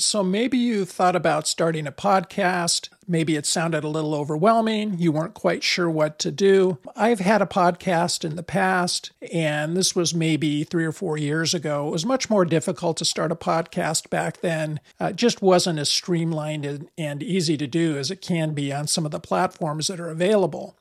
So maybe you thought about starting a podcast. Maybe it sounded a little overwhelming. You weren't quite sure what to do. I've had a podcast in the past, and this was maybe three or four years ago. It was much more difficult to start a podcast back then. Uh, it just wasn't as streamlined and, and easy to do as it can be on some of the platforms that are available.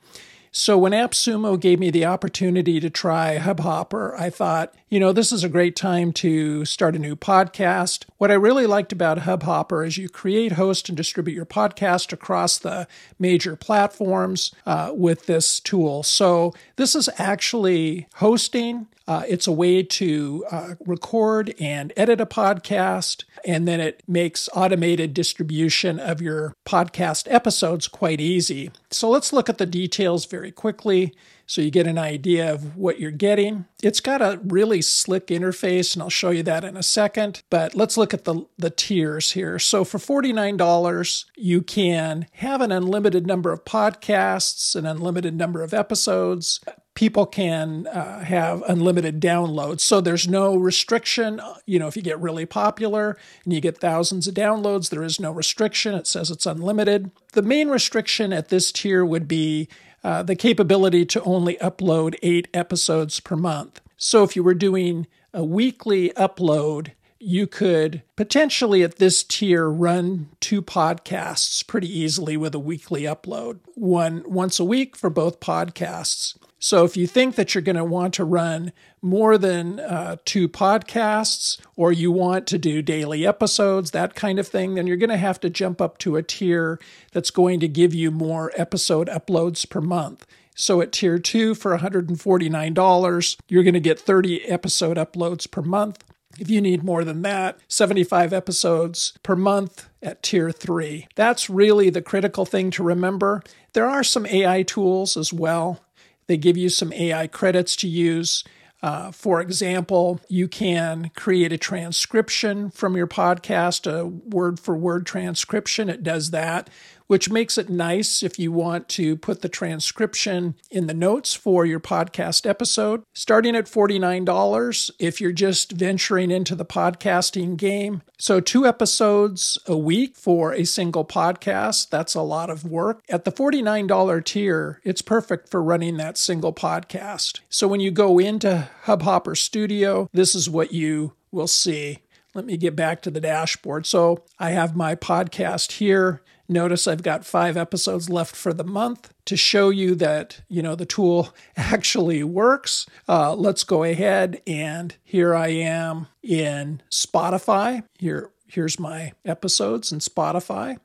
So when AppSumo gave me the opportunity to try Hubhopper, I thought, you know, this is a great time to start a new podcast. What I really liked about Hubhopper is you create, host, and distribute your podcast across the major platforms uh, with this tool. So this is actually hosting. Uh, it's a way to uh, record and edit a podcast, and then it makes automated distribution of your podcast episodes quite easy. So let's look at the details very quickly so you get an idea of what you're getting. It's got a really slick interface, and I'll show you that in a second. But let's look at the, the tiers here. So for $49, you can have an unlimited number of podcasts, an unlimited number of episodes. People can uh, have unlimited downloads. So there's no restriction. You know, if you get really popular and you get thousands of downloads, there is no restriction. It says it's unlimited. The main restriction at this tier would be uh, the capability to only upload eight episodes per month. So if you were doing a weekly upload, you could potentially at this tier run two podcasts pretty easily with a weekly upload, one once a week for both podcasts. So if you think that you're going to want to run more than uh, two podcasts or you want to do daily episodes, that kind of thing, then you're going to have to jump up to a tier that's going to give you more episode uploads per month. So at tier two for $149, you're going to get 30 episode uploads per month. If you need more than that, 75 episodes per month at tier three. That's really the critical thing to remember. There are some AI tools as well they give you some AI credits to use. Uh, for example, you can create a transcription from your podcast, a word for word transcription. It does that which makes it nice if you want to put the transcription in the notes for your podcast episode. Starting at $49 if you're just venturing into the podcasting game. So, two episodes a week for a single podcast. That's a lot of work. At the $49 tier, it's perfect for running that single podcast. So, when you go into Hubhopper Studio, this is what you will see. Let me get back to the dashboard. So, I have my podcast here. Notice I've got five episodes left for the month to show you that, you know, the tool actually works. Uh, let's go ahead and here I am in Spotify. Here, here's my episodes in Spotify.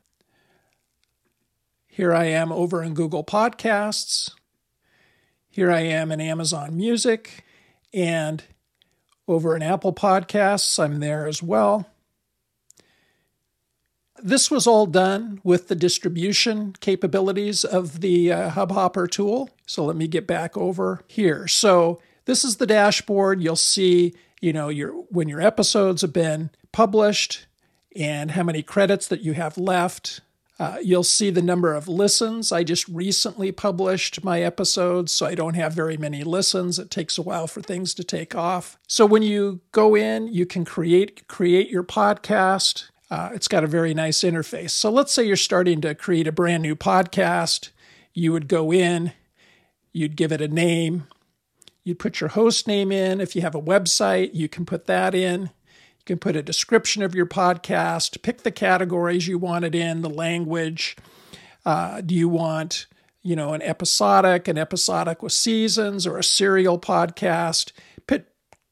Here I am over in Google Podcasts. Here I am in Amazon Music. And over in Apple Podcasts, I'm there as well. This was all done with the distribution capabilities of the uh, Hubhopper tool. So let me get back over here. So this is the dashboard. You'll see, you know, your when your episodes have been published and how many credits that you have left. Uh, you'll see the number of listens. I just recently published my episodes, so I don't have very many listens. It takes a while for things to take off. So when you go in, you can create create your podcast. Uh, it's got a very nice interface. So let's say you're starting to create a brand new podcast. You would go in, you'd give it a name, you'd put your host name in. If you have a website, you can put that in. You can put a description of your podcast, pick the categories you want it in, the language. Uh, do you want, you know, an episodic, an episodic with seasons, or a serial podcast?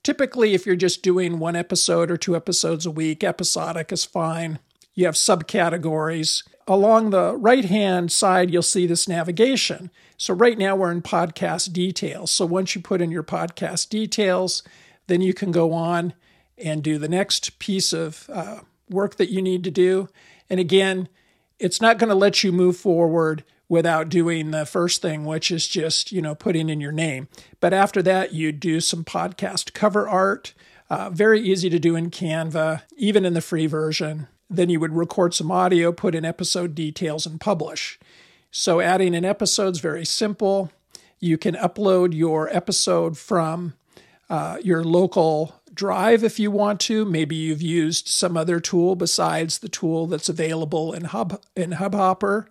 Typically, if you're just doing one episode or two episodes a week, episodic is fine. You have subcategories. Along the right hand side, you'll see this navigation. So, right now we're in podcast details. So, once you put in your podcast details, then you can go on and do the next piece of uh, work that you need to do. And again, it's not going to let you move forward without doing the first thing, which is just, you know, putting in your name. But after that, you do some podcast cover art. Uh, very easy to do in Canva, even in the free version. Then you would record some audio, put in episode details, and publish. So adding an episode is very simple. You can upload your episode from uh, your local Drive if you want to. Maybe you've used some other tool besides the tool that's available in Hub in Hubhopper.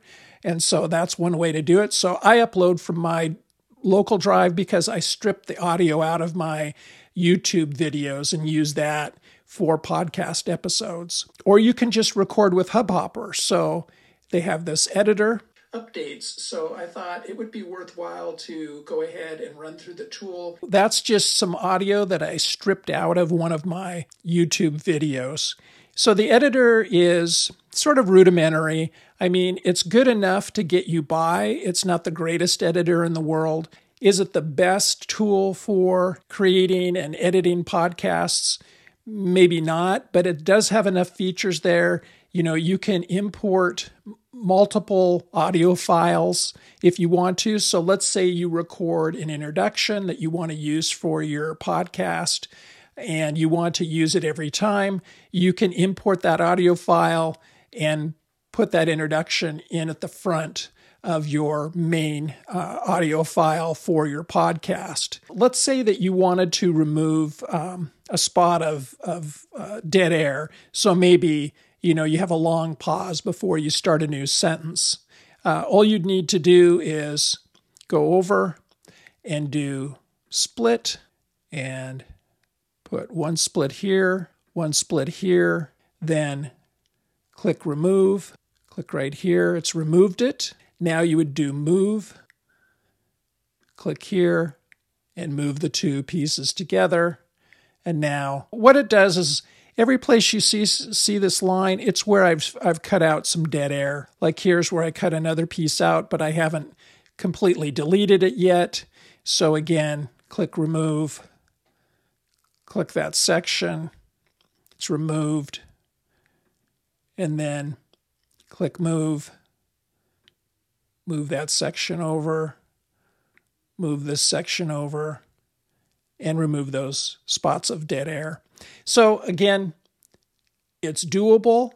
And so that's one way to do it. So I upload from my local drive because I strip the audio out of my YouTube videos and use that for podcast episodes. Or you can just record with Hubhopper. So they have this editor updates. So I thought it would be worthwhile to go ahead and run through the tool. That's just some audio that I stripped out of one of my YouTube videos. So the editor is sort of rudimentary. I mean, it's good enough to get you by. It's not the greatest editor in the world. Is it the best tool for creating and editing podcasts? Maybe not, but it does have enough features there. You know, you can import multiple audio files if you want to. So let's say you record an introduction that you want to use for your podcast and you want to use it every time. You can import that audio file and put that introduction in at the front of your main uh, audio file for your podcast. Let's say that you wanted to remove um, a spot of, of uh, dead air. So maybe you know you have a long pause before you start a new sentence. Uh, all you'd need to do is go over and do split and put one split here, one split here, then click remove, click right here, it's removed it. Now you would do move, click here, and move the two pieces together. And now what it does is every place you see see this line, it's where I've I've cut out some dead air. Like here's where I cut another piece out, but I haven't completely deleted it yet. So again, click remove. Click that section. It's removed. And then click move move that section over, move this section over, and remove those spots of dead air. So again, it's doable.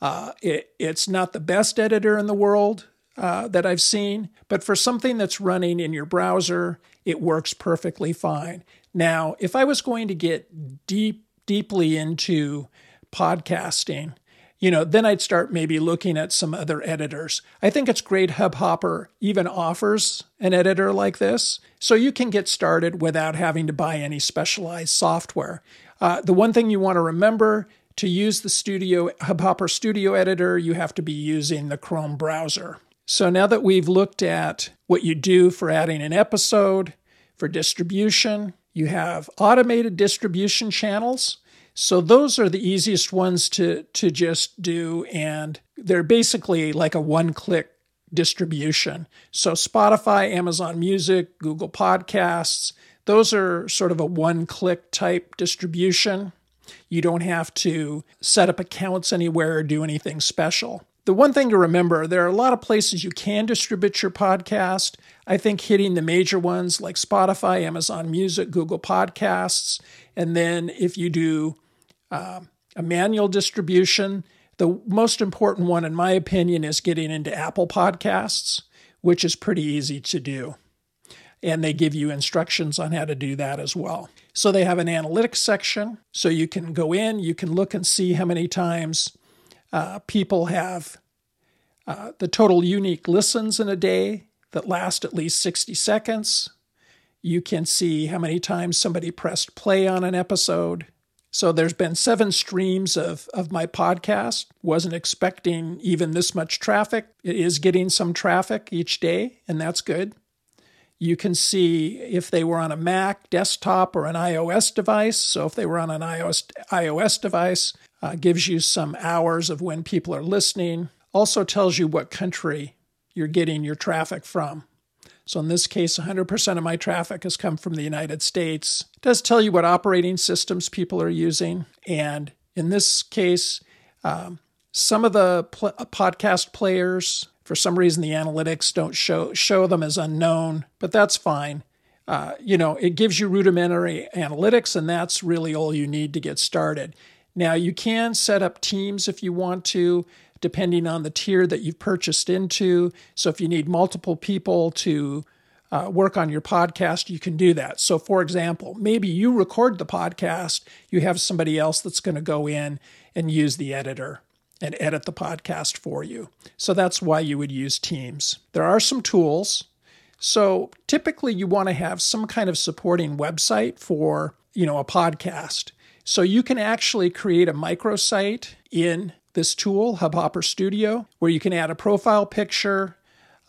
Uh, it, it's not the best editor in the world uh, that I've seen, but for something that's running in your browser, it works perfectly fine. Now, if I was going to get deep, deeply into podcasting, you know, then I'd start maybe looking at some other editors. I think it's great Hubhopper even offers an editor like this, so you can get started without having to buy any specialized software. Uh, the one thing you want to remember to use the Studio Hubhopper Studio Editor, you have to be using the Chrome browser. So now that we've looked at what you do for adding an episode, for distribution, you have automated distribution channels. So those are the easiest ones to to just do and they're basically like a one-click distribution. So Spotify, Amazon Music, Google Podcasts, those are sort of a one-click type distribution. You don't have to set up accounts anywhere or do anything special. The one thing to remember there are a lot of places you can distribute your podcast. I think hitting the major ones like Spotify, Amazon Music, Google Podcasts, and then if you do uh, a manual distribution. The most important one, in my opinion, is getting into Apple Podcasts, which is pretty easy to do. And they give you instructions on how to do that as well. So they have an analytics section. So you can go in, you can look and see how many times uh, people have uh, the total unique listens in a day that last at least 60 seconds. You can see how many times somebody pressed play on an episode. So there's been seven streams of, of my podcast. Wasn't expecting even this much traffic. It is getting some traffic each day, and that's good. You can see if they were on a Mac desktop or an iOS device. So if they were on an iOS, iOS device, uh, gives you some hours of when people are listening. Also tells you what country you're getting your traffic from. So in this case, 100% of my traffic has come from the United States. It does tell you what operating systems people are using. And in this case, um, some of the pl- podcast players, for some reason, the analytics don't show show them as unknown, but that's fine. Uh, you know, it gives you rudimentary analytics, and that's really all you need to get started. Now, you can set up teams if you want to depending on the tier that you've purchased into. So if you need multiple people to uh, work on your podcast, you can do that. So, for example, maybe you record the podcast, you have somebody else that's going to go in and use the editor and edit the podcast for you. So, that's why you would use Teams. There are some tools. So, typically, you want to have some kind of supporting website for you know a podcast. So, you can actually create a microsite in this tool, Hubhopper Studio, where you can add a profile picture,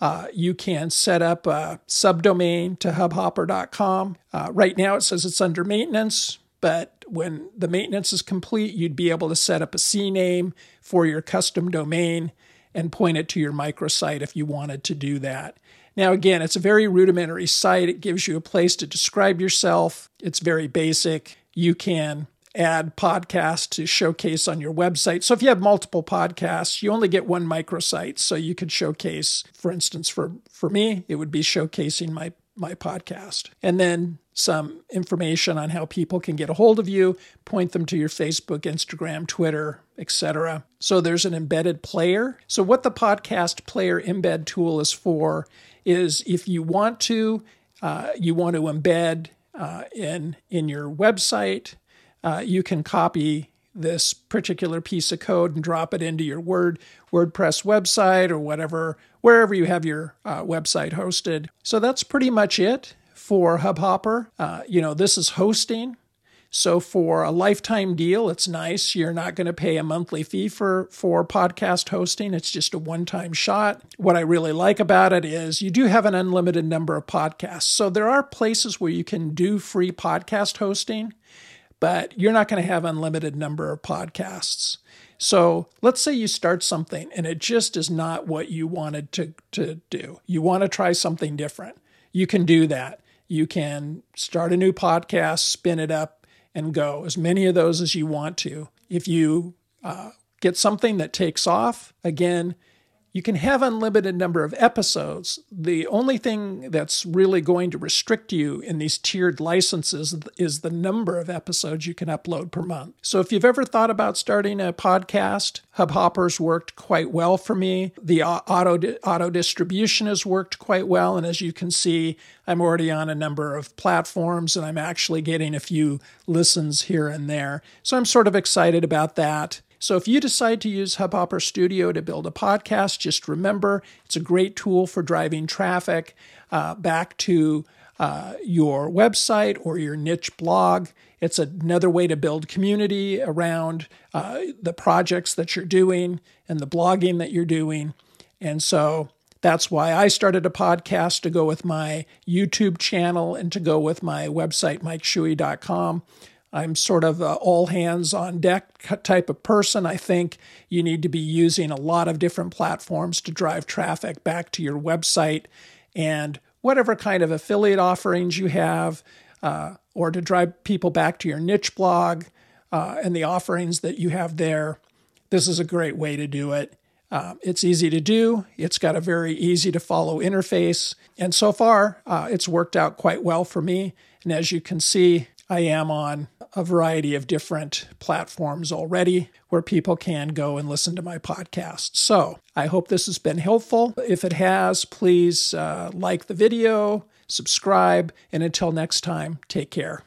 uh, you can set up a subdomain to hubhopper.com. Uh, right now it says it's under maintenance, but when the maintenance is complete, you'd be able to set up a CNAME for your custom domain and point it to your microsite if you wanted to do that. Now, again, it's a very rudimentary site. It gives you a place to describe yourself. It's very basic. You can add podcasts to showcase on your website. So if you have multiple podcasts, you only get one microsite. So you could showcase, for instance, for, for me, it would be showcasing my my podcast. And then some information on how people can get a hold of you, point them to your Facebook, Instagram, Twitter, etc. So there's an embedded player. So what the podcast player embed tool is for is if you want to, uh, you want to embed uh, in in your website uh, you can copy this particular piece of code and drop it into your Word WordPress website or whatever wherever you have your uh, website hosted. So that's pretty much it for Hubhopper. Uh, you know, this is hosting. So for a lifetime deal, it's nice. You're not going to pay a monthly fee for for podcast hosting. It's just a one-time shot. What I really like about it is you do have an unlimited number of podcasts. So there are places where you can do free podcast hosting but you're not going to have unlimited number of podcasts. So let's say you start something and it just is not what you wanted to, to do. You want to try something different. You can do that. You can start a new podcast, spin it up, and go as many of those as you want to. If you uh, get something that takes off, again, you can have unlimited number of episodes. The only thing that's really going to restrict you in these tiered licenses is the number of episodes you can upload per month. So if you've ever thought about starting a podcast, Hubhopper's worked quite well for me. The auto auto distribution has worked quite well and as you can see, I'm already on a number of platforms and I'm actually getting a few listens here and there. So I'm sort of excited about that. So if you decide to use Hubhopper Studio to build a podcast, just remember it's a great tool for driving traffic uh, back to uh, your website or your niche blog. It's another way to build community around uh, the projects that you're doing and the blogging that you're doing. And so that's why I started a podcast to go with my YouTube channel and to go with my website, mikeshuey.com. I'm sort of all hands on deck type of person. I think you need to be using a lot of different platforms to drive traffic back to your website and whatever kind of affiliate offerings you have, uh, or to drive people back to your niche blog uh, and the offerings that you have there. This is a great way to do it. Uh, it's easy to do. It's got a very easy to follow interface. And so far, uh, it's worked out quite well for me. And as you can see, I am on a variety of different platforms already where people can go and listen to my podcast. So I hope this has been helpful. If it has, please uh, like the video, subscribe, and until next time, take care.